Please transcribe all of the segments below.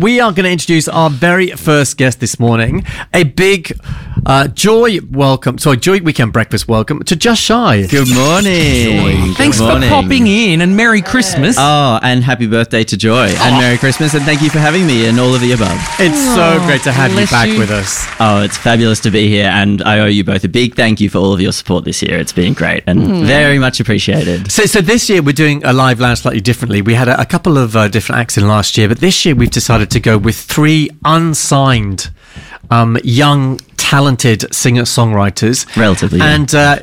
We are going to introduce our very first guest this morning. A big uh, joy welcome, sorry, joy weekend breakfast welcome to Just Shy. Good morning. Thanks Good for popping in and Merry Christmas. Oh, and happy birthday to Joy, and Merry Christmas, and thank you for having me, and all of the above. It's so great to have you bless back you. with us. Oh, it's fabulous to be here, and I owe you both a big thank you for all of your support this year. It's been great and Hmm. very much appreciated. So, so this year we're doing a live lounge slightly differently. We had a, a couple of uh, different acts in last year, but this year we've decided to go with three unsigned, um, young, talented singer songwriters. Relatively and uh,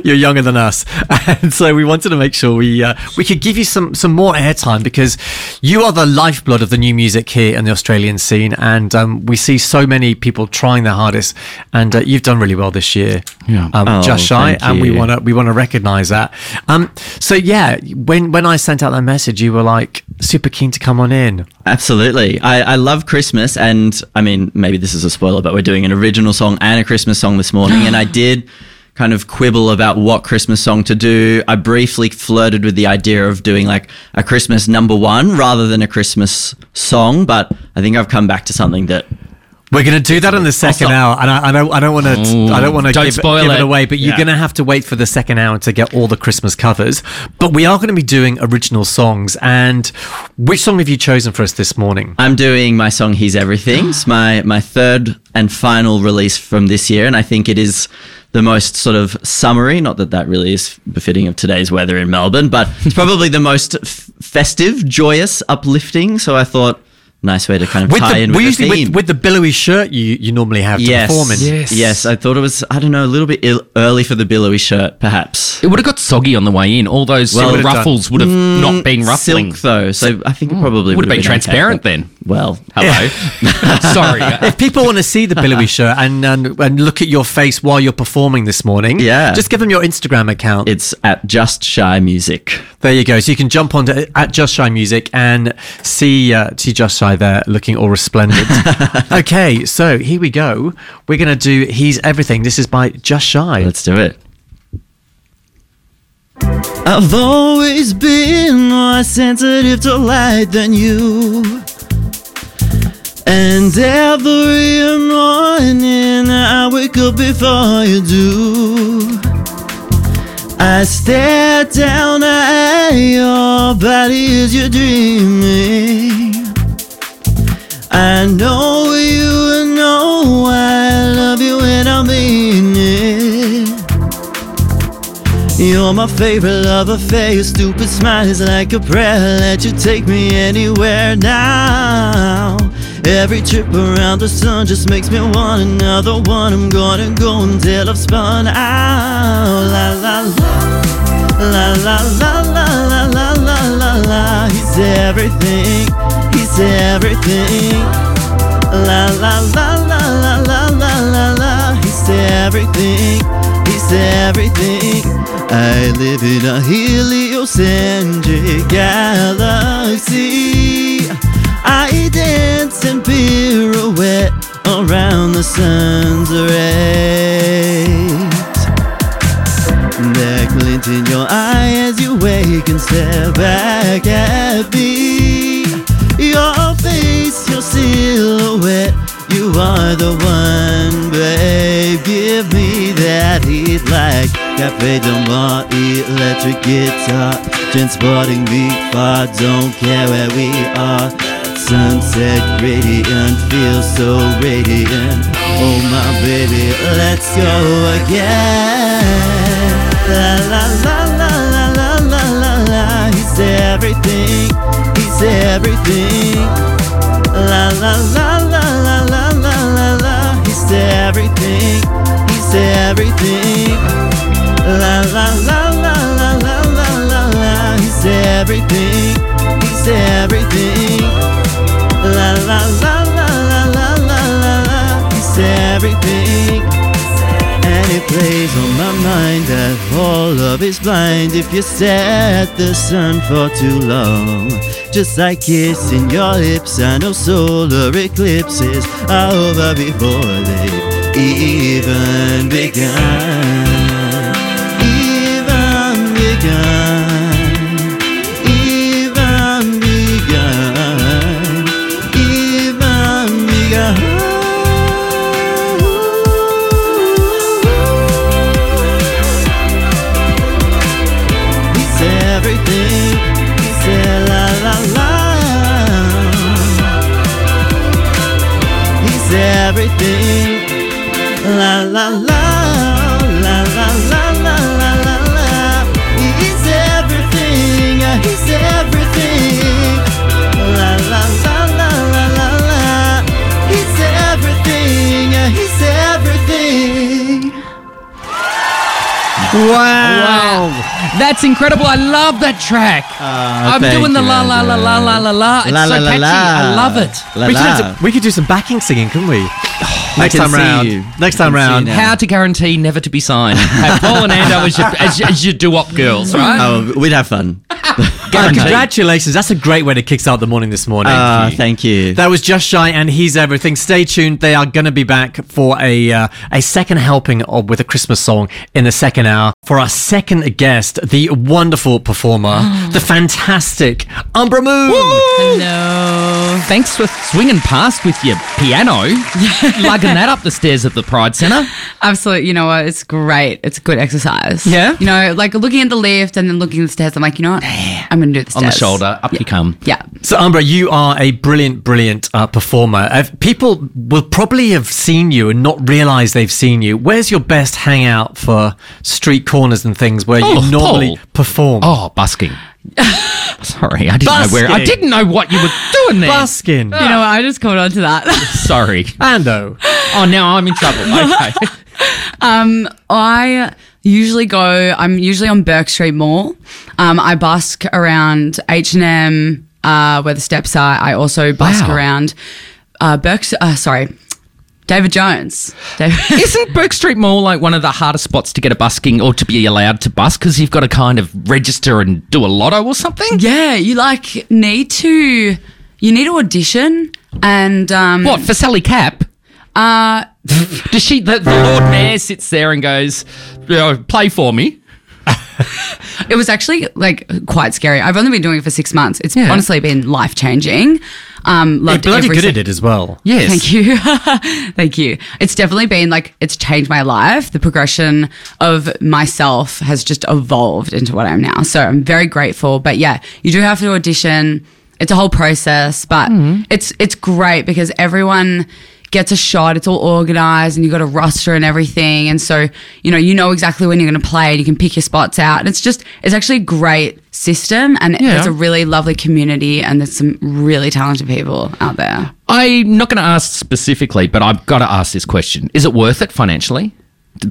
you're younger than us, and so we wanted to make sure we uh, we could give you some some more airtime because you are the lifeblood of the new music here in the Australian scene, and um, we see so many people trying their hardest, and uh, you've done really well this year. Yeah. um, Oh, just shy, and we want to we want to recognise that. Um, so yeah, when when I sent out that message, you were like super keen to come on in. Absolutely. I, I love Christmas, and I mean, maybe this is a spoiler, but we're doing an original song and a Christmas song this morning, and I did kind of quibble about what Christmas song to do. I briefly flirted with the idea of doing like a Christmas number one rather than a Christmas song, but I think I've come back to something that We're going to do that in the second hour, and I, I don't, I don't want to, I don't mm. want to give, spoil give it. it. away. But you're Yeah. going to have to wait for the second hour to get all the Christmas covers. But we are going to be doing original songs. And which song have you chosen for us this morning? I'm doing my song "He's Everything." It's my my third and final release from this year, and I think it is the most sort of summary. Not that that really is befitting of today's weather in Melbourne, but it's probably the most f- festive, joyous, uplifting. So I thought, nice way to kind of With tie the, in we with the usually theme. with, with the billowy shirt you, you normally have to yes, perform in. Yes. yes. I thought it was I don't know a little bit Ill- early for the billowy shirt, perhaps. It would have got soggy on the way in. All those Well, silk it would've ruffles would have not been mm, ruffling. Silk though, so I think it hmm. probably would have been okay, transparent but- then. Well, Hello. Sorry. If people want to see the billowy shirt and, and and look at your face while you're performing this morning, Yeah. just give them your Instagram account. it's at Just Shy Music. There you go. So you can jump onto at Just Shy Music and see uh, see Just Shy there looking all resplendent. okay, so here we go. We're gonna do He's Everything. This is by Just Shy. Let's do it. I've always been more sensitive to light than you. And every morning I wake up before you do. I stare down at your body as you're dreaming. I know you and know I love you and I mean it. You're my favorite love affair. Your stupid smile is like a prayer. Let you take me anywhere now. Every trip around the sun just makes me want another one. I'm gonna go until I've spun out. La la la. La la la la la la la la la. He's everything. He's everything. La la la la la la la la la. He's everything. He's everything. I live in a heliocentric galaxy. I dance and pirouette around the sun's rays. That glint in your eye as you wake and stare back at me. Your face, your silhouette, you are the one, babe. Give me that heat like Cafe Del Mar, electric guitar, transporting me far. Don't care where we are. Sunset radiant, feels so radiant. Oh my baby, let's go again. La la la la la la la la la. He's everything. He's everything. La la la la la la la la la. He's everything. He's everything. La la la la la la la la la. He's everything. He's everything la la la la la la la la. It's everything. And it plays on my mind that all love is blind if you set the sun for too long. Just like kissing your lips, I know solar eclipses are over before they even begun. That's incredible. I love that track. Uh, I'm doing the you, la la la la la la la. It's La, so la, la, catchy. la. I love it. La, we, la. could, we could do some backing singing, couldn't we? Next time round. Next time can see you round. How to guarantee never to be signed. Have Paul and Ando as your, as, as your doo-wop girls, oh, right? Oh, we'd have fun. Uh, congratulations. That's a great way to kickstart the morning this morning. Ah, thank you. That was Just Shy and He's Everything. Stay tuned. They are going to be back for a uh, a second helping of with a Christmas song in the second hour. For our second guest, the wonderful performer, the fantastic Umbra Moon. Hello. Thanks for swinging past with your piano, lugging that up the stairs of the Pride Centre. Absolutely. You know what? It's great. It's good exercise. Yeah? You know, like looking at the lift and then looking at the stairs, I'm like, you know what? I'm going to do the On the shoulder, up you come. Yeah. So, Umbra, you are a brilliant, brilliant uh, performer. Uh, people will probably have seen you and not realize they've seen you. Where's your best hangout for street corners and things where Oh, you normally Paul. perform? Oh, busking. Sorry, I didn't know where. I didn't know what you were doing there. Busking. You know what? I just caught on to that. Sorry. Ando. Oh, now I'm in trouble. Okay. um, I usually go, I'm usually on Bourke Street Mall. Um, I busk around H&M, uh, where the steps are. I also busk Wow. around, uh, Burke's, uh, sorry, David Jones. David- Isn't Bourke Street Mall like one of the hardest spots to get a busking or to be allowed to busk because you've got to kind of register and do a lotto or something? Yeah, you like need to you need to audition and um What for Sally Capp? Uh Does she? The, the Lord Mayor sits there and goes, you know, "Play for me." it was actually like quite scary. I've only been doing it for 6 months. It's Yeah. honestly been life-changing. Um You're loved bloody every good se- at it as well. Yes. Thank you. Thank you. It's definitely been like, it's changed my life. The progression of myself has just evolved into what I am now. So I'm very grateful. But yeah, you do have to audition. It's a whole process, but it's, it's great because everyone gets a shot. It's all organized and you've got a roster and everything. And so, you know, you know exactly when you're going to play and you can pick your spots out. And it's just, it's actually a great system and Yeah. it's a really lovely community and there's some really talented people out there. I'm not going to ask specifically, but I've got to ask this question: Is it worth it financially,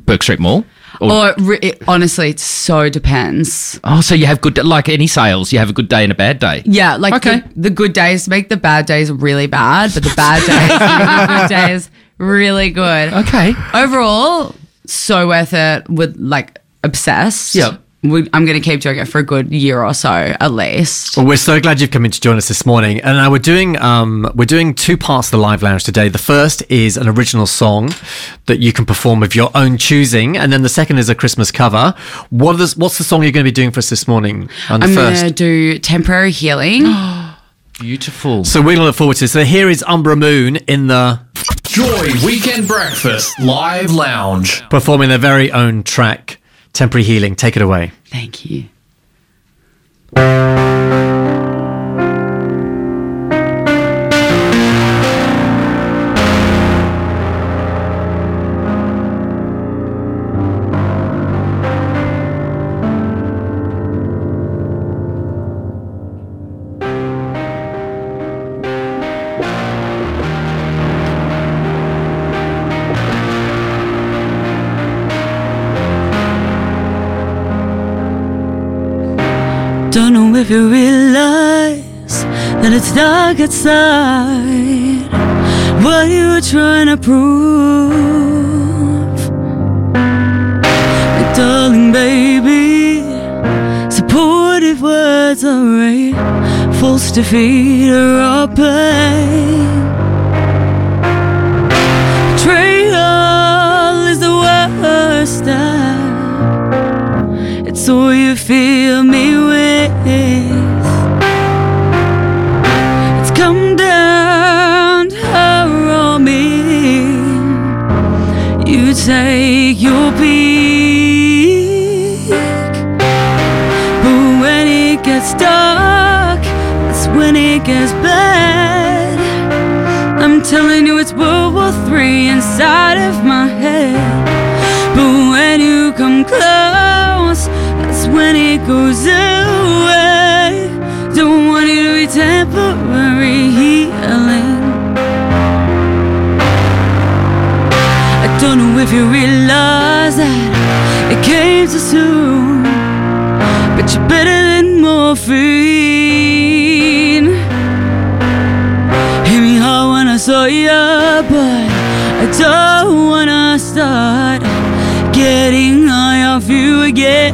Bourke Street Mall? Or, oh, Or it, honestly, it so depends. oh, so you have good like any sales, you have a good day and a bad day. Yeah, like Okay. the, the good days make the bad days really bad, but the bad days make the good days really good. Okay. Overall, so worth it. With like obsessed. Yep. We, I'm going to keep doing it for a good year or so at least. Well, we're so glad you've come in to join us this morning. And now we're doing um, we're doing two parts of the live lounge today. The first is an original song that you can perform of your own choosing, and then the second is a Christmas cover. What is what's the song you're going to be doing for us this morning? On I'm going to do temporary healing. Beautiful. So we're going to look forward to. this. So here is Umbra Moon in the Joy Weekend Breakfast Live Lounge. performing their very own track, Temporary Healing. Take it away. Thank you. If you realize that it's dark outside. What you were trying to prove. darling baby. Supportive words are right, false defeat or our pain. Betrayal is the worst step. It's all you feel me take your peak, but when it gets dark, that's when it gets bad. I'm telling you, it's World War Three inside of my head. But when you come close, that's when it goes away. Don't want you to be temporary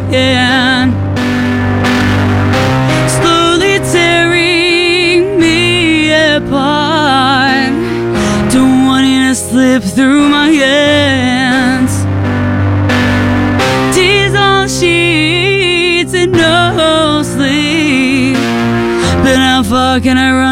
again. Slowly tearing me apart. Don't want it to slip through my hands. Tears on sheets and no sleep. But how far can I run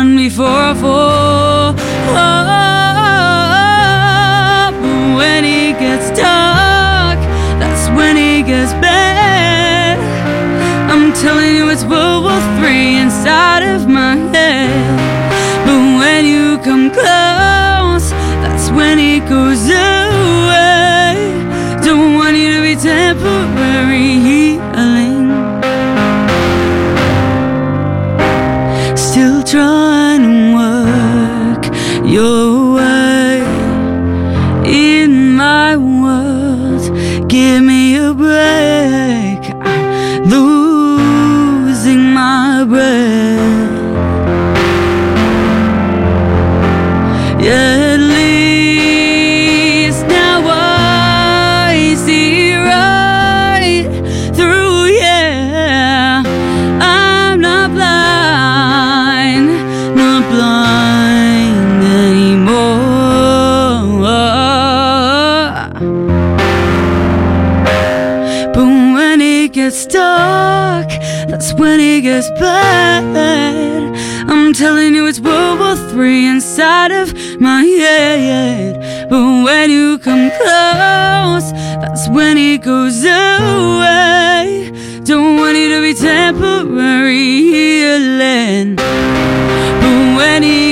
Give me a break. Close, that's when it goes away. Don't want it to be temporary healing. But when it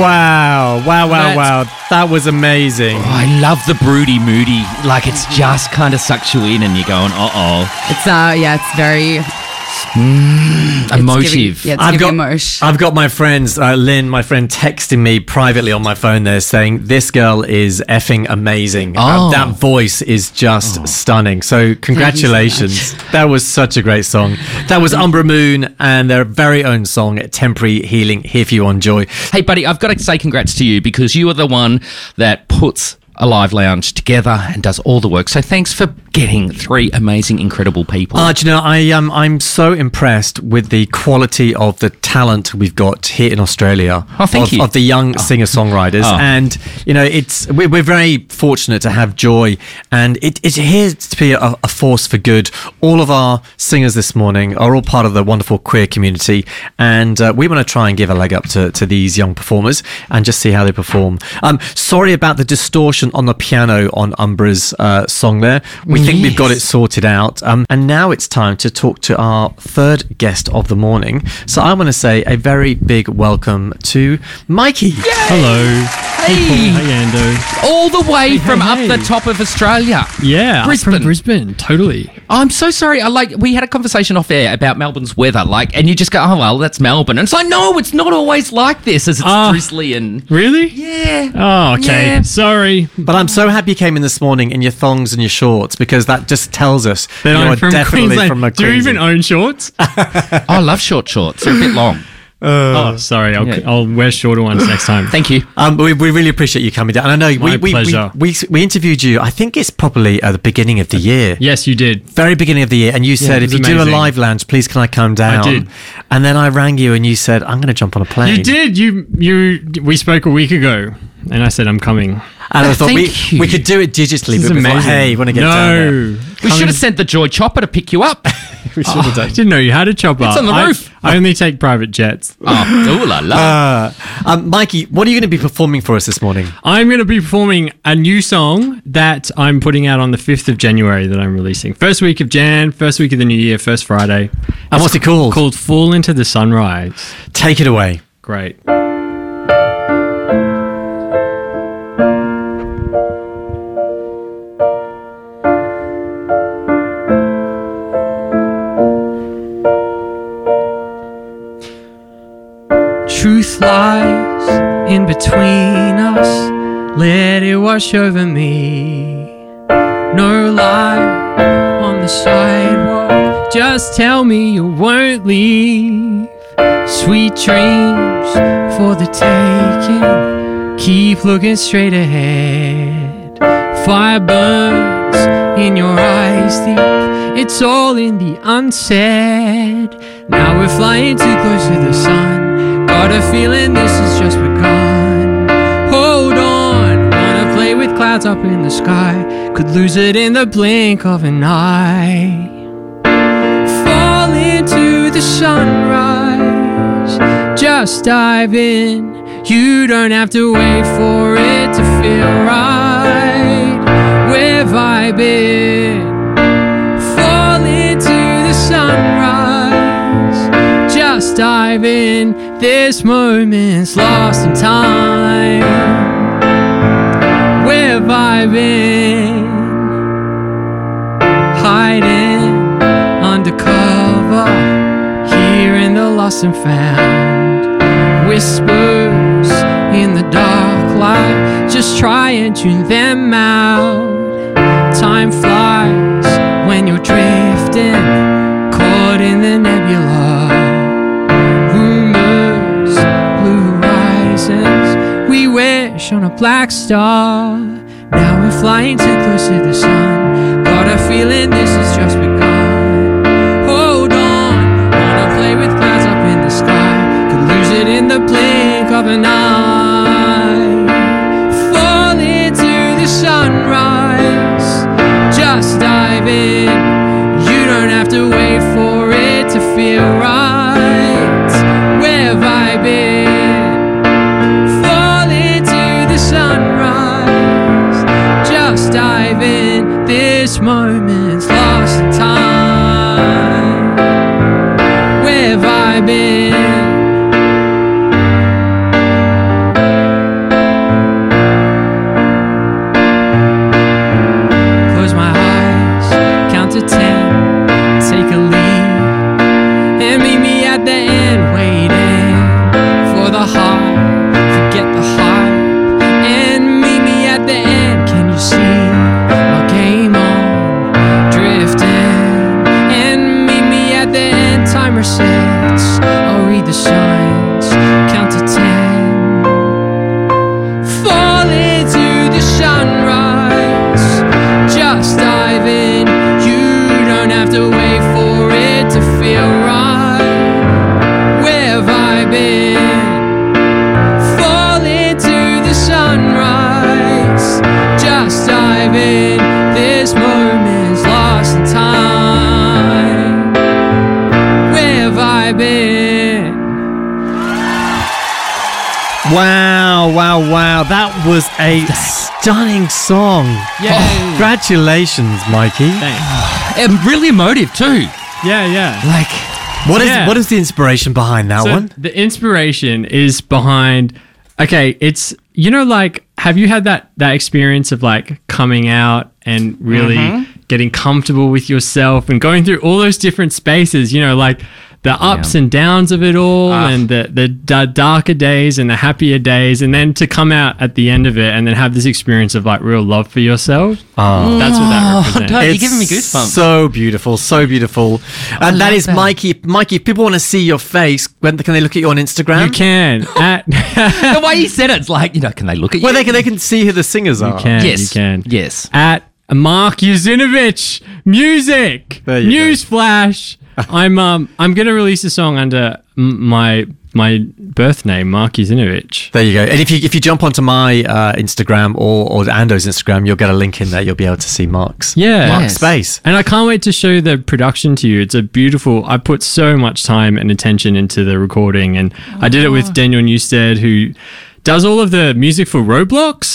Wow, wow, wow, That's- wow. That was amazing. Oh, I love the broody moody. Like it's just kind of sucks you in, and you're going, uh oh, It's uh yeah, it's very emotive. It's giving, yeah, it's I've got, emotion. I've got my friends, uh, Lynn, my friend, texting me privately on my phone there saying, This girl is effing amazing. Uh, Oh. that voice is just stunning. So, congratulations. that was such a great song. That was Umbra Moon and their very own song, Temporary Healing, Here for You on Joy. Hey, buddy, I've got to say congrats to you because you are the one that puts a live lounge together and does all the work. So thanks for getting three amazing, incredible people. Uh, do you know, I um, I'm so impressed with the quality of the talent we've got here in Australia. Oh, thank of, you. Of the young singer songwriters, Oh. and you know, it's we're, we're very fortunate to have Joy, and it, it's here to be a, a force for good. All of our singers this morning are all part of the wonderful queer community, and uh, we want to try and give a leg up to, to these young performers and just see how they perform. Um, sorry about the distortion on the piano on Umbra's uh, song there. We think we've got it sorted out. Um, and now it's time to talk to our third guest of the morning. So I want to say a very big welcome to Maikee. Hello. Hey, Hey, Ando. all the way from hey, up the top of Australia. Yeah, I'm Brisbane. from Brisbane. Totally. I'm so sorry. I like we had a conversation off air about Melbourne's weather, like, and you just go, "Oh well, that's Melbourne." And it's like, no, it's not always like this. As it's Ah. drizzly and Really? yeah. Oh, okay. Yeah. Sorry. But I'm so happy you came in this morning in your thongs and your shorts because that just tells us That you I'm are from definitely Queensland. from a Do you even own shorts? Oh, I love short shorts. They're a bit long. Oh, sorry. I'll, Yeah. I'll wear shorter ones next time. Thank you. Um, we, we really appreciate you coming down. And I know My we, we, we, pleasure. we, we interviewed you, I think it's probably at the beginning of the year. Yes, you did. Very beginning of the year. And you said, it if was you do a live lounge, please can I come down? I did. And then I rang you and you said, I'm going to jump on a plane. You did. You you. We spoke a week ago, and I said I'm coming. And I thought we, Thank you. we could do it digitally, This is but we thought, amazing. hey, you want to get no. down there? We should have sent the Joy Chopper to pick you up. We should have I done. didn't know you had a chopper. It's on the I- roof. I only take private jets. oh, ooh la la. Uh, um, Maikee, what are you going to be performing for us this morning? I'm going to be performing a new song that I'm putting out on the 5th of January that I'm releasing. First week of Jan, first week of the new year, first Friday. And what's it called? Called Fall Into the Sunrise. Take it away. Great. Truth wash over me. No lie on the sidewalk. Just tell me you won't leave. Sweet dreams for the taking. Keep looking straight ahead. Fire burns in your eyes deep. It's all in the unsaid. Now we're flying too close to the sun. Got a feeling this has just begun. Clouds up in the sky. Could lose it in the blink of an eye fall into the sunrise. Just dive in. You don't have to wait for it to feel right. We're vibing. Fall into the sunrise. Just dive in. This moment's lost in time. We're vibing hiding undercover here in the lost and found. Whispers in the dark light just try and tune them out. Time flies when you're drifting caught in the nebula. Rumors blue horizons we wish on a black star flying too close to the sun. Got a feeling this has just begun. Hold on, wanna play with clouds up in the sky. Could lose it in the blink of an eye. Was a stunning song. Yeah. Congratulations, Maikee. Thanks. And really emotive too. yeah yeah Like, What is Yeah. what is the inspiration behind that So one? The inspiration is behind. Okay, it's you know, like, have you had that that experience of like coming out and really Mm-hmm. Getting comfortable with yourself and going through all those different spaces? You know, like the ups and downs of it all, Ah. and the, the the darker days and the happier days, and then to come out at the end of it and then have this experience of like real love for yourself. Ah. That's what that represents. Don't- You're giving me goosebumps. So beautiful, so beautiful. And that is Maikee. Maikee, if people want to see your face, when can they look at you on Instagram? You can at the way you said it, it's like you know, can they look at you? Well, they can, they can see who the singers are. can yes, you can Yes. at Mark Jozinovic Music. There you go. Newsflash. I'm um I'm gonna release a song under m- my my birth name, Mark Jozinovic. There you go. And if you if you jump onto my uh, Instagram or or Ando's Instagram, you'll get a link in there. You'll be able to see Mark's Yeah. Mark's Yes. space. And I can't wait to show the production to you. It's a beautiful. I put so much time and attention into the recording, and I did it with Daniel Newstead, who does all of the music for Roblox.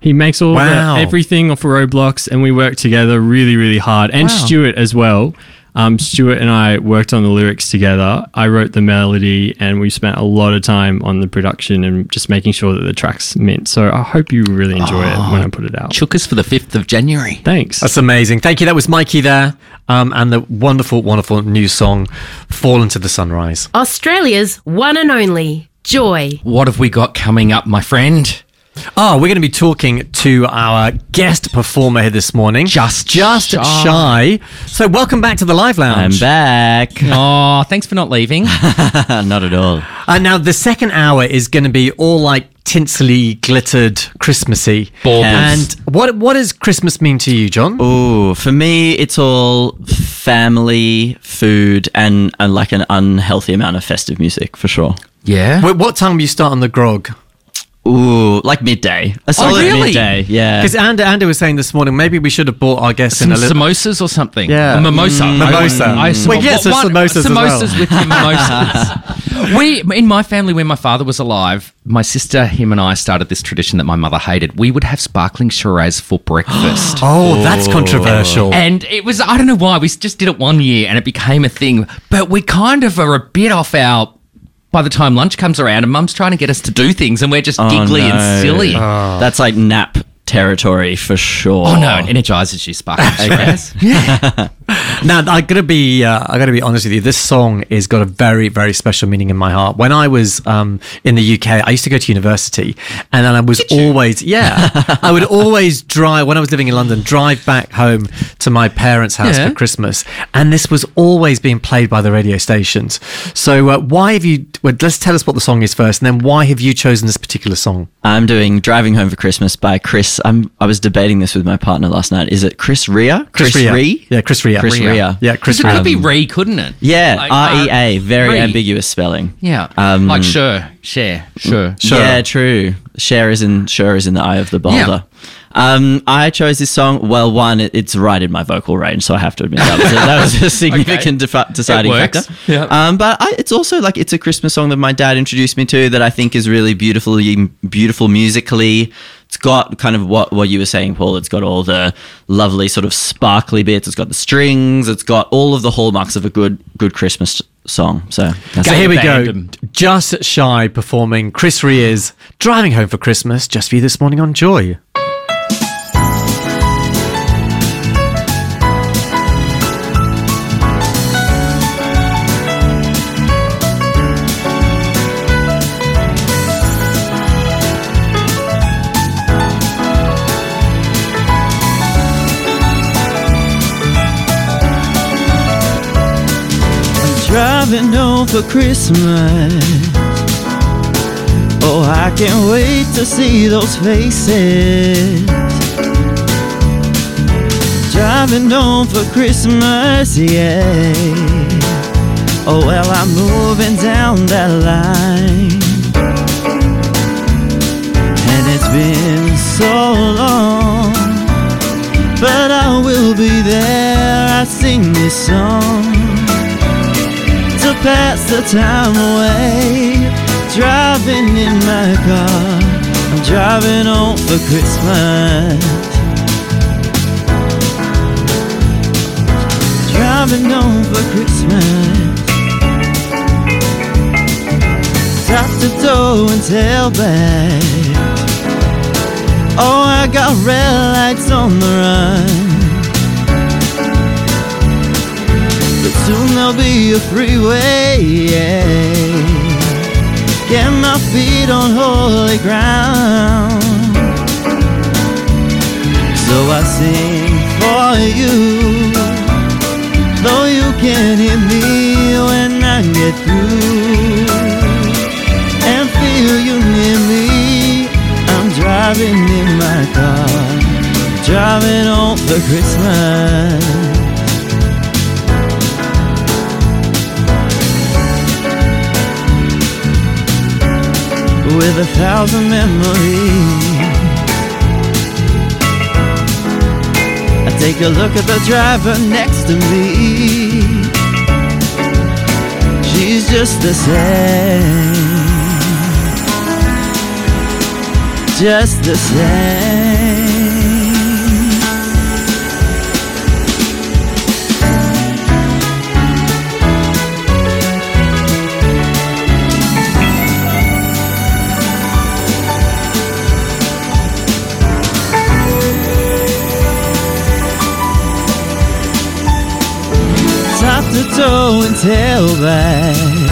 He makes all Wow. the everything for Roblox, and we work together really, really hard. And Stuart as well. Um, Stuart and I worked on the lyrics together. I wrote the melody, and we spent a lot of time on the production and just making sure that the tracks mint. So I hope you really enjoy it when I put it out. Took us for the fifth of January. Thanks. That's amazing. Thank you. That was Maikee there, um, and the wonderful, wonderful new song, "Fall into the Sunrise." Australia's one and only Joy. What have we got coming up, my friend? Oh, we're going to be talking to our guest performer here this morning. Just just Shy. shy. So, welcome back to the Live Lounge. I'm back. Oh, thanks for not leaving. Not at all. And now the second hour is going to be all like tinsely, glittered, Christmassy. Baubles. And what what does Christmas mean to you, John? Ooh, for me, it's all family, food, and, and like an unhealthy amount of festive music for sure. yeah. Wait, what time do you start on the grog? Ooh, like midday. A solid really? midday. Yeah. Because Andy, Andy was saying this morning, maybe we should have bought our guests Some in a little. samosas or something. Yeah. A mimosa. Mm, I want- mimosa. I, Mm. Well, yes, there's one- samosas as well. Samosas with your mimosas. we, in my family, when my father was alive, my sister, him, and I started this tradition that my mother hated. We would have sparkling Shiraz for breakfast. Oh, that's controversial. And it was, I don't know why, we just did it one year and it became a thing. But we kind of are a bit off our. By the time lunch comes around and mum's trying to get us to do things and we're just Oh, giggly no. and silly. Oh. That's like nap territory for sure. oh no, it energizes you, sparkling Shiraz. Now I gotta be, uh, I gotta be honest with you. This song has got a very, very special meaning in my heart. When I was um, in the UK, I used to go to university, and then I was always, yeah, I would always drive when I was living in London, drive back home to my parents' house Yeah. for Christmas, and this was always being played by the radio stations. So uh, why have you? Well, let's tell us what the song is first, and then why have you chosen this particular song? I'm doing Driving Home for Christmas by Chris. I'm, I was debating this with my partner last night. Is it Chris Rea? Rea. Ree? Yeah, Chris Rea. Chris Rea. Yeah, Chris Because it could be re, couldn't it? Yeah, Like, R E A. Very Ree. ambiguous spelling. Yeah. Um, like sure, share, sure. Sure. Yeah, true. Share is in sure is in the eye of the beholder. Um, I chose this song. Well, one, it, it's right in my vocal range, so I have to admit that was a, that was a significant defi- deciding factor. Yeah. Um, but I, it's also like it's a Christmas song that my dad introduced me to that I think is really beautifully beautiful musically. It's got kind of what what you were saying, Paul. It's got all the lovely sort of sparkly bits. It's got the strings. It's got all of the hallmarks of a good good Christmas song. So that's here we go. Just Shy performing Chris Rea's Driving Home for Christmas just for you this morning on Joy. Driving home for Christmas. Oh, I can't wait to see those faces. Driving home for Christmas, yeah. Oh, well, I'm moving down that line. And it's been so long. But I will be there. I sing this song pass the time away. Driving in my car, I'm driving home for Christmas. Driving home for Christmas. Top to toe and tailback. Oh, I got red lights on the run. But soon there'll be a freeway. Get my feet on holy ground. So I sing for you. Though you can't hear me when I get through. And feel you near me. I'm driving in my car. Driving home for Christmas. With a thousand memories. I take a look at the driver next to me. She's just the same. Just the same. To toe and tailbacks.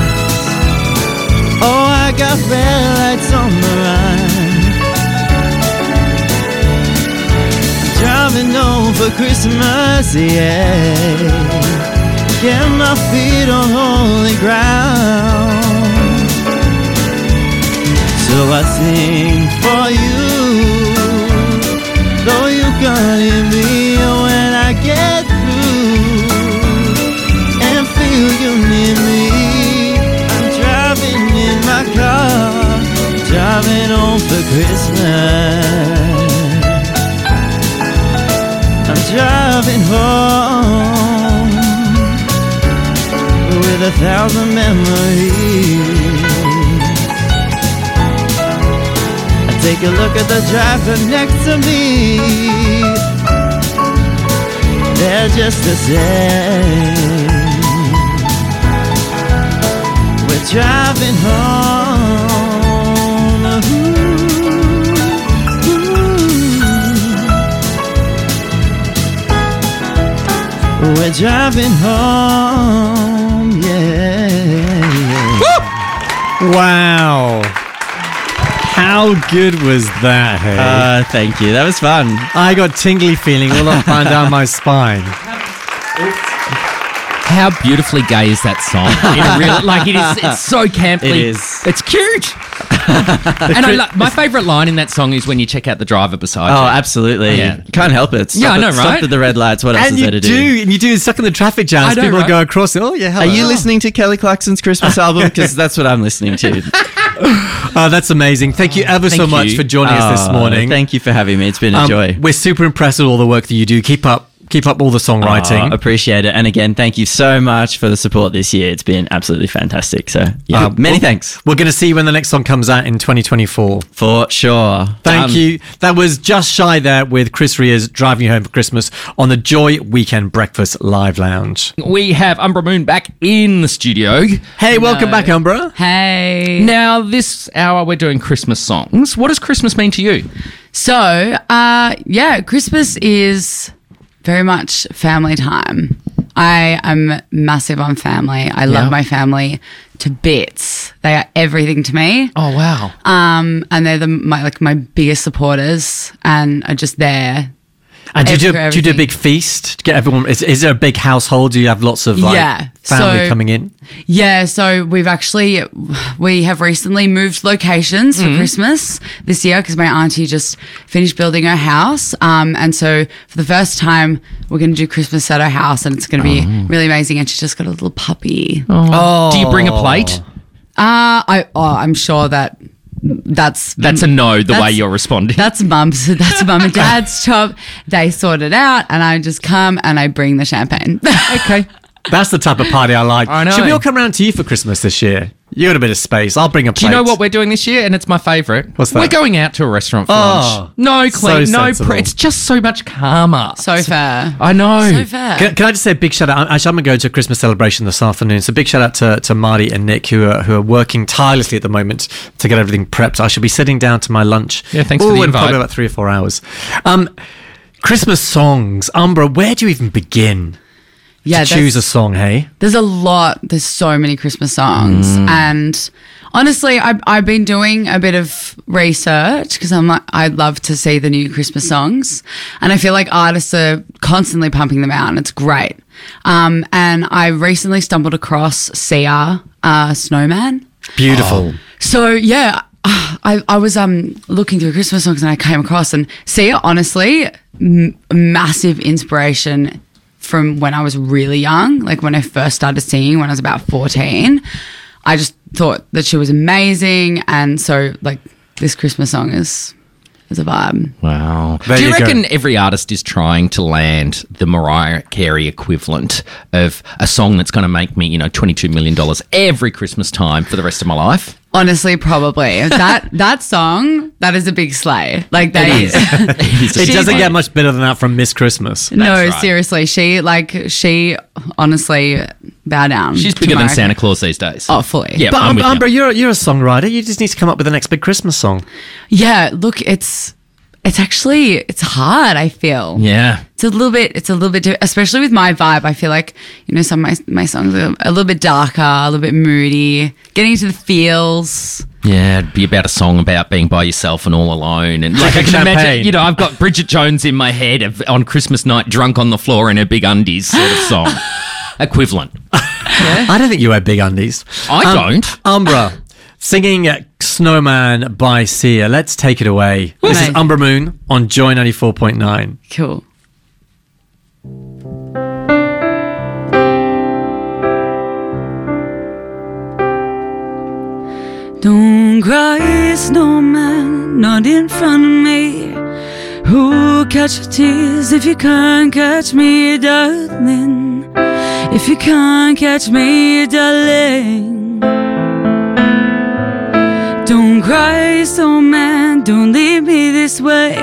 Oh, I got red lights on the run. Driving home for Christmas, yeah. Get my feet on holy ground. So I sing for you. Driving home for Christmas. I'm driving home with a thousand memories. I take a look at the driver next to me. They're just the same. We're driving home. We're driving home. Yeah. Wow. How good was that, hey? Uh, thank you. That was fun. I got tingly feeling all up and down my spine. How beautifully gay is that song? It really, like it is. It's so campy. It is. It's cute. and I lo- my favorite line in that song is when you check out the driver beside Oh, you. absolutely. Yeah. Can't help it. Stop Yeah, I it- know, Stop right? at the red lights. What else and is you there do, to do? and you do stuck in the traffic jams. I know, People right? go across. Oh yeah, hello. Are you listening to Kelly Clarkson's Christmas album? Because that's what I'm listening to. Oh, that's amazing. Thank you ever so Thank much for joining us this Oh, morning. Thank you for having me. It's been a Um, joy. We're super impressed with all the work that you do. Keep up, keep up all the songwriting. Oh, appreciate it. And again, thank you so much for the support this year. It's been absolutely fantastic. So, yeah, Um, many well- thanks We're going to see you when the next song comes out in 2024. for sure. Thank Um, you. That was just shy there with Chris Rea's driving you home for Christmas on the Joy Weekend Breakfast Live Lounge. we have Umbra Moon back in the studio. Hey, welcome back, Umbra. Hey. Now, this hour we're doing Christmas songs. What does Christmas mean to you? So, uh, yeah, Christmas is very much family time. I am massive on family. I Yeah. love my family to bits. They are everything to me. Oh wow! Um, and they're the my like my biggest supporters and are just there. And do you, do, do you do a big feast to get everyone? Is, is there a big household? Do you have lots of like Yeah, family so- coming in? Yeah, so we've actually we have recently moved locations for Christmas this year because my auntie just finished building her house, um, and so for the first time we're going to do Christmas at her house, and it's going to be really amazing. And she's just got a little puppy. Oh, Do you bring a plate? Uh, I oh, I'm sure that that's That's a no. The way you're responding. That's mum's. That's mum and dad's job. They sort it out, and I just come and I bring the champagne. okay. That's the type of party I like. I know. Should we all come round to you for Christmas this year? You got a bit of space. I'll bring a plate. Do you know what we're doing this year? And it's my favourite. What's that? We're going out to a restaurant for Oh, lunch. No clean, so no sensible. pre- It's just so much calmer. So fair. I know. So fair. Can, can I just say a big shout out? Actually, I'm going to go to a Christmas celebration this afternoon. So big shout out to, to Marty and Nick who are, who are working tirelessly at the moment to get everything prepped. I shall be sitting down to my lunch. Yeah, thanks for Ooh, the in invite. Probably about three or four hours. Um, Christmas songs. Umbra, where do you even begin yeah, to choose a song, hey? There's a lot. There's so many Christmas songs, Mm. and honestly, I've I've been doing a bit of research because I'm like I'd love to see the new Christmas songs, and I feel like artists are constantly pumping them out, and it's great. Um, and I recently stumbled across Sia, uh, Snowman. Beautiful. So yeah, I, I was um looking through Christmas songs and I came across and Sia honestly m- massive inspiration from when I was really young, like when I first started singing when I was about 14. I just thought that she was amazing and so like this Christmas song is is a vibe. Wow. There Do you, you go. reckon every artist is trying to land the Mariah Carey equivalent of a song that's going to make me, you know, $22 million every Christmas time for the rest of my life? Honestly, probably. that that song, that is a big sleigh. Like they It is. it is a It doesn't get much better than that from Miss Christmas. No, That's right. seriously. She like she honestly bow down. She's to bigger than Mariah Santa Claus these days. Oh, fully. Yeah, But I'm um, with you. Umbra, you're, you're a songwriter. You just need to come up with the next big Christmas song. Yeah, look, it's it's actually it's hard. I feel. Yeah. It's a little bit. It's a little bit, di- especially with my vibe. I feel like you know some of my my songs are a little bit darker, a little bit moody, getting into the feels. Yeah, it'd be about a song about being by yourself and all alone. And like I can Champagne. imagine, you know, I've got Bridget Jones in my head of, on Christmas night, drunk on the floor in her big undies sort of song. Equivalent. yeah. I don't think you wear big undies. I Um, don't. Umbra, singing Snowman by Sia. Let's take it away. This is. Umbra Moon on Joy 94.9. Cool. Don't cry, snowman, not in front of me. Who'll catch your tears if you can't catch me, darling? If you can't catch me, darling. Cry, so oh man, don't leave me this way.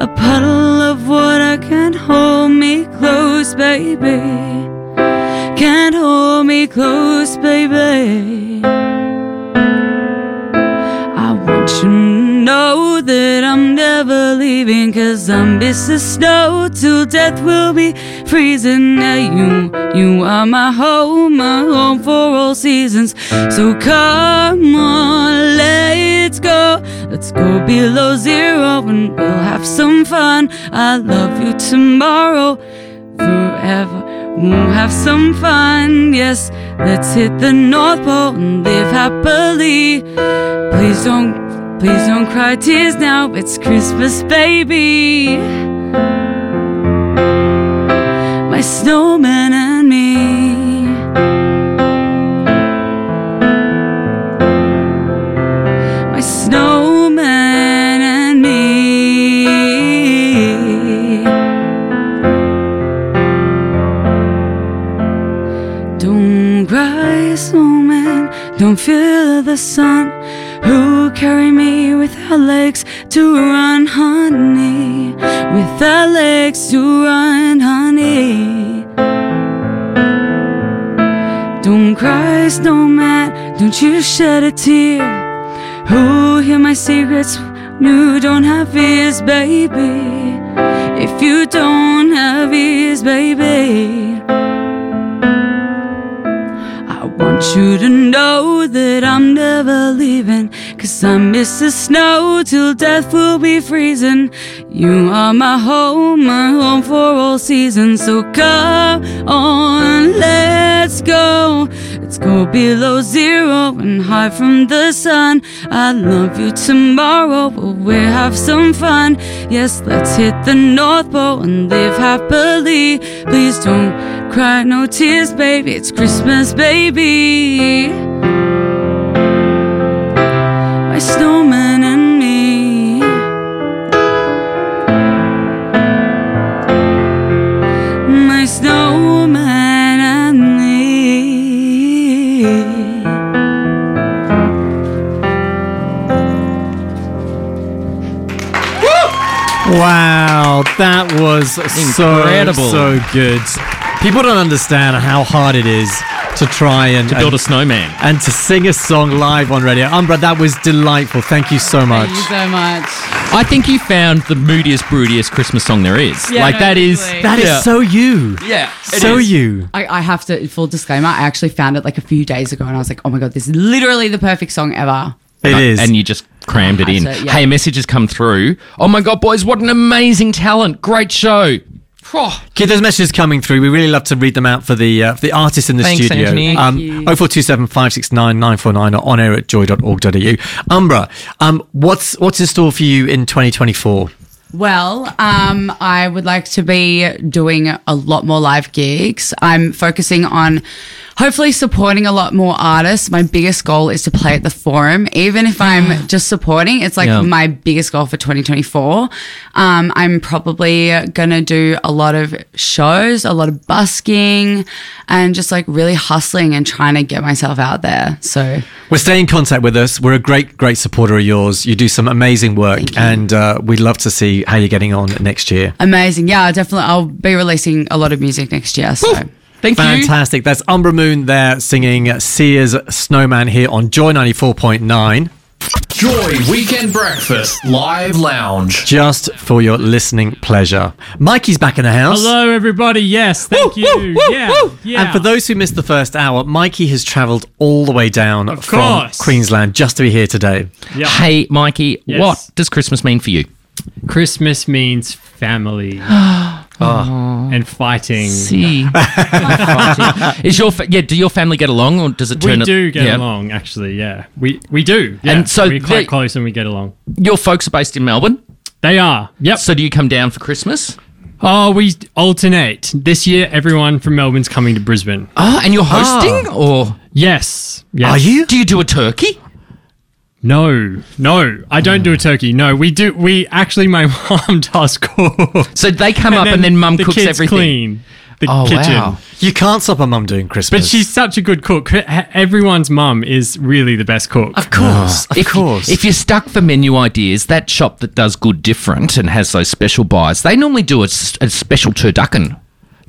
A puddle of water can't hold me close, baby. Can't hold me close, baby. I want you to know that I'm never leaving, cause I'm Mr. Snow till death will be freezing. Yeah, you, you are my home, my home for all seasons. So come on, let's go. Let's go below zero and we'll have some fun. I love you tomorrow, forever. We'll have some fun, yes. Let's hit the North Pole and live happily. Please don't, please don't cry tears now. It's Christmas, baby. My snowman and me. My snowman and me. Don't cry, snowman. Don't feel the sun. Carry me without legs to run, honey? Without legs to run, honey. Don't cry, snowman. Don't you shed a tear. Who hear my secrets? You don't have ears, baby. If you don't have ears, baby. I want you to know that I'm never leaving. Cause I miss the snow till death will be freezing. You are my home, my home for all seasons. So come on, let's go. Let's go below zero and hide from the sun. I love you tomorrow, but we'll have some fun. Yes, let's hit the North Pole and live happily. Please don't cry, no tears, baby. It's Christmas, baby. Wow, that was Incredible. so so good. People don't understand how hard it is to try and To build a snowman. and to sing a song live on radio. Umbra, that was delightful. Thank you so much. Thank you so much. I think you found the moodiest, broodiest Christmas song there is. Yeah, like no, that is totally. That is yeah. so you. Yeah, it so is. you. I, I have to full disclaimer. I actually found it like a few days ago, and I was like, "Oh my god, this is literally the perfect song ever." It is. And you just crammed it in. So, yeah. Hey, a message has come through. Oh my God, boys, what an amazing talent. Great show. Oh, Keep those messages coming through. We really love to read them out for the uh, for the artists in the Thanks, studio. Anthony. Um, you. 0427 569 949 or on air at joy.org.au. Umbra, um, what's what's in store for you in 2024? Well, um, I would like to be doing a lot more live gigs. I'm focusing on hopefully supporting a lot more artists. My biggest goal is to play at the forum. Even if I'm just supporting, it's like Yeah. my biggest goal for 2024. Um, I'm probably going to do a lot of shows, a lot of busking, and just like really hustling and trying to get myself out there. So, Well, stay in contact with us. We're a great, great supporter of yours. You do some amazing work, and uh, we'd love to see how you're getting on next year. amazing. Yeah, definitely. I'll be releasing a lot of music next year. So. thank you. Fantastic. That's Umbra Moon there singing Sia's Snowman here on Joy 94.9. Joy Weekend Breakfast Live Lounge. Just for your listening pleasure. Maikee's back in the house. Hello, everybody. Yes, thank you. yeah, yeah. And for those who missed the first hour, Maikee has travelled all the way down Of from course. Queensland just to be here today. Yeah. Hey, Maikee, Yes. what does Christmas mean for you? Christmas means family ah. Oh. and fighting. See, is your fa- yeah? Do your family get along, or does it We turn? do get yeah. along, actually. Yeah, we we do. Yeah. And so we're quite they- close and we get along. Your folks are based in Melbourne, They are. Yep. so do you come down for Christmas? Oh, we alternate. This year, everyone from Melbourne's coming to Brisbane. Oh, and you're ah. hosting, or Yes. yes. Are you? do you do a turkey? No, no. I don't do a turkey. No, we do. We actually, my mom does cook. So they come up and then mum the cooks kids everything. clean the Oh kitchen. wow! You can't stop a mum doing Christmas. But she's such a good cook. Everyone's mum is really the best cook. Of course. Of If, course. if you're stuck for menu ideas, that shop that does good different and has those special buys, they normally do a special turducken.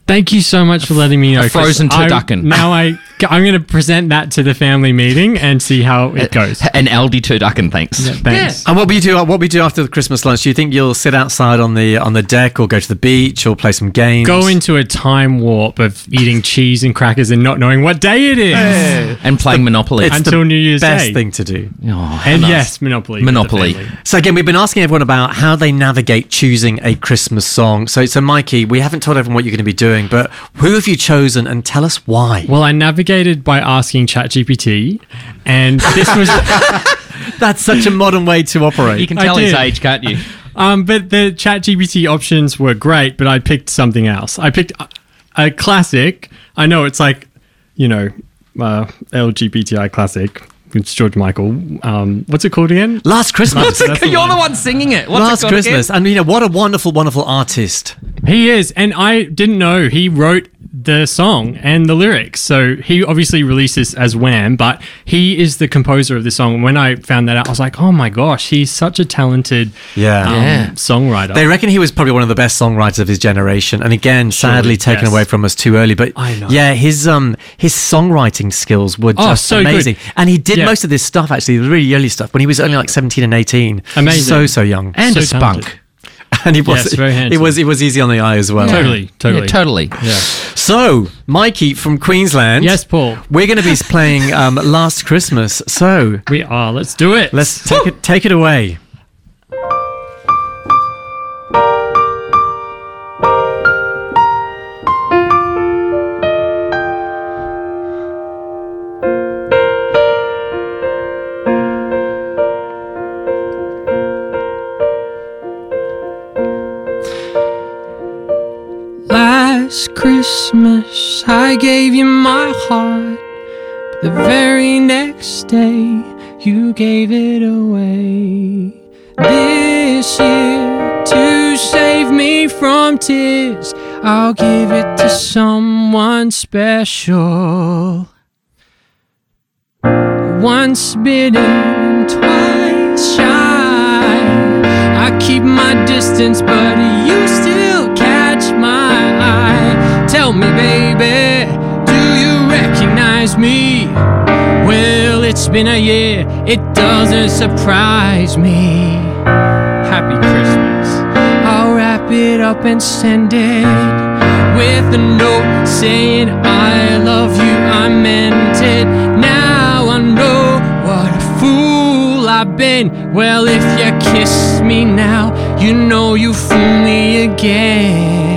Thank you so much for letting me know. a frozen 'cause I- turducken. Now I, I'm going to present that to the family meeting and see how it uh, goes. An Aldi turducken, thanks. Thanks. and what we do, uh, what we do after the Christmas lunch? Do you think you'll sit outside on the on the deck, or go to the beach, or play some games? Go into a time warp of eating cheese and crackers and not knowing what day it is. And playing Monopoly. It's Until the New Year's best Day. Best thing to do. Oh, And nice. yes, Monopoly. Monopoly. So again, we've been asking everyone about how they navigate choosing a Christmas song. So, so Maikee, we haven't told everyone what you're going to be doing, but who have you chosen, and tell us why? Well, I navigated by asking ChatGPT, and this was, That's such a modern way to operate. You can tell his age, can't you? um, but the ChatGPT options were great, but I picked something else. I picked a, a classic. I know it's like, you know, uh, LGBTI classic. It's George Michael. Um, what's it called again? Last Christmas. That's the You're one. the one singing it. What's Last it Christmas. again? And you know, what a wonderful, wonderful artist. He is, and I didn't know he wrote the song and the lyrics. So he obviously released this as Wham, but he is the composer of the song. And when I found that out, I was like, oh my gosh, he's such a talented Yeah. um, Yeah. songwriter. They reckon he was probably one of the best songwriters of his generation, and again, sadly taken yes. away from us too early. But I know. yeah, his um his songwriting skills were Oh, just so good. amazing, and he did Yeah. most of this stuff actually, the really early stuff when he was only like seventeen and eighteen. Amazing. so so young, And So a spunk. talented. and he was Yes, very it was it was easy on the eye as well. Totally, totally. Yeah, totally. Yeah. So, Maikee from Queensland. Yes, Paul. We're going to be playing um, Last Christmas. So, We are. Let's do it. let's take it, take it away. Christmas, I gave you my heart. But the very next day, you gave it away. This year, to save me from tears, I'll give it to someone special. Once bitten, twice shy. I keep my distance, but you Tell me, baby, do you recognize me? Well, it's been a year, it doesn't surprise me. Happy Christmas. I'll wrap it up and send it with a note saying, I love you, I meant it. Now I know what a fool I've been. Well, if you kiss me now, you know you fool me again.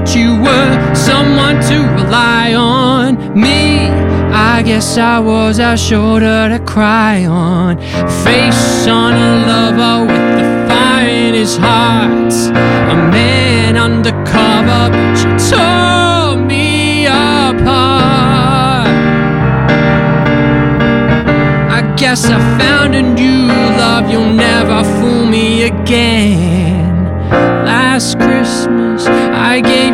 thought you were someone to rely on. Me, I guess I was a shoulder to cry on. Face on a lover with the fire in his heart. A man undercover, but you tore me apart. I guess I found a new love, you'll never fool me again. Last Christmas, I gave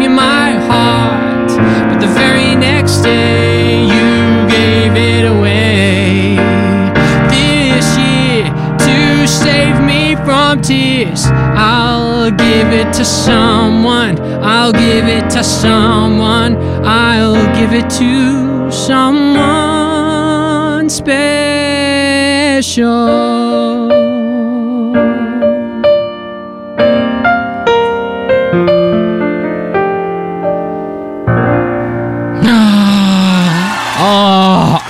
it to someone, I'll give it to someone, I'll give it to someone special.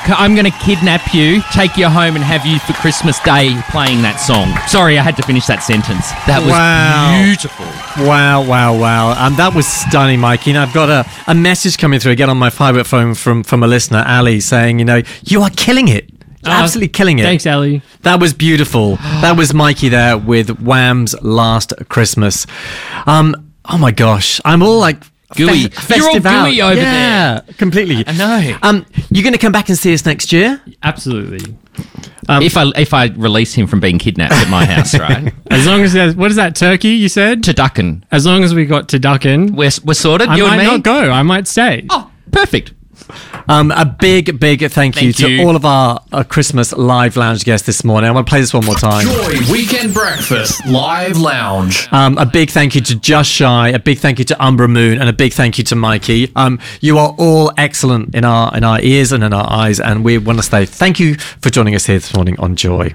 I'm going to kidnap you, take you home, and have you for Christmas Day playing that song. Sorry, I had to finish that sentence. That was Wow. beautiful. Wow, wow, wow. Um, that was stunning, Maikee. And I've got a, a message coming through again on my private phone from, from a listener, Ali, saying, you know, you are killing it. Absolutely killing it. Thanks, Ali. That was beautiful. That was Maikee there with Wham's Last Christmas. Um, oh my gosh. I'm all like Gooey. fe- You're all out. gooey over there. yeah, completely. I know. Um, you're going to come back and see us next year? Absolutely. if I if I release him from being kidnapped at my house, right? As long as there's, what is that turkey you said? turducken. As long as we got turducken, We're, we're sorted, I you might and me? not go. I might stay. Oh, perfect. Um, a big, big thank, you Thank to you. all of our uh, Christmas live lounge guests this morning. I'm going to play this one more time. Joy Weekend Breakfast Live Lounge. Um, a big thank you to Just Shy, a big thank you to Umbra Moon, and a big thank you to Maikee. Um, you are all excellent in our in our ears and in our eyes, and we want to say thank you for joining us here this morning on Joy.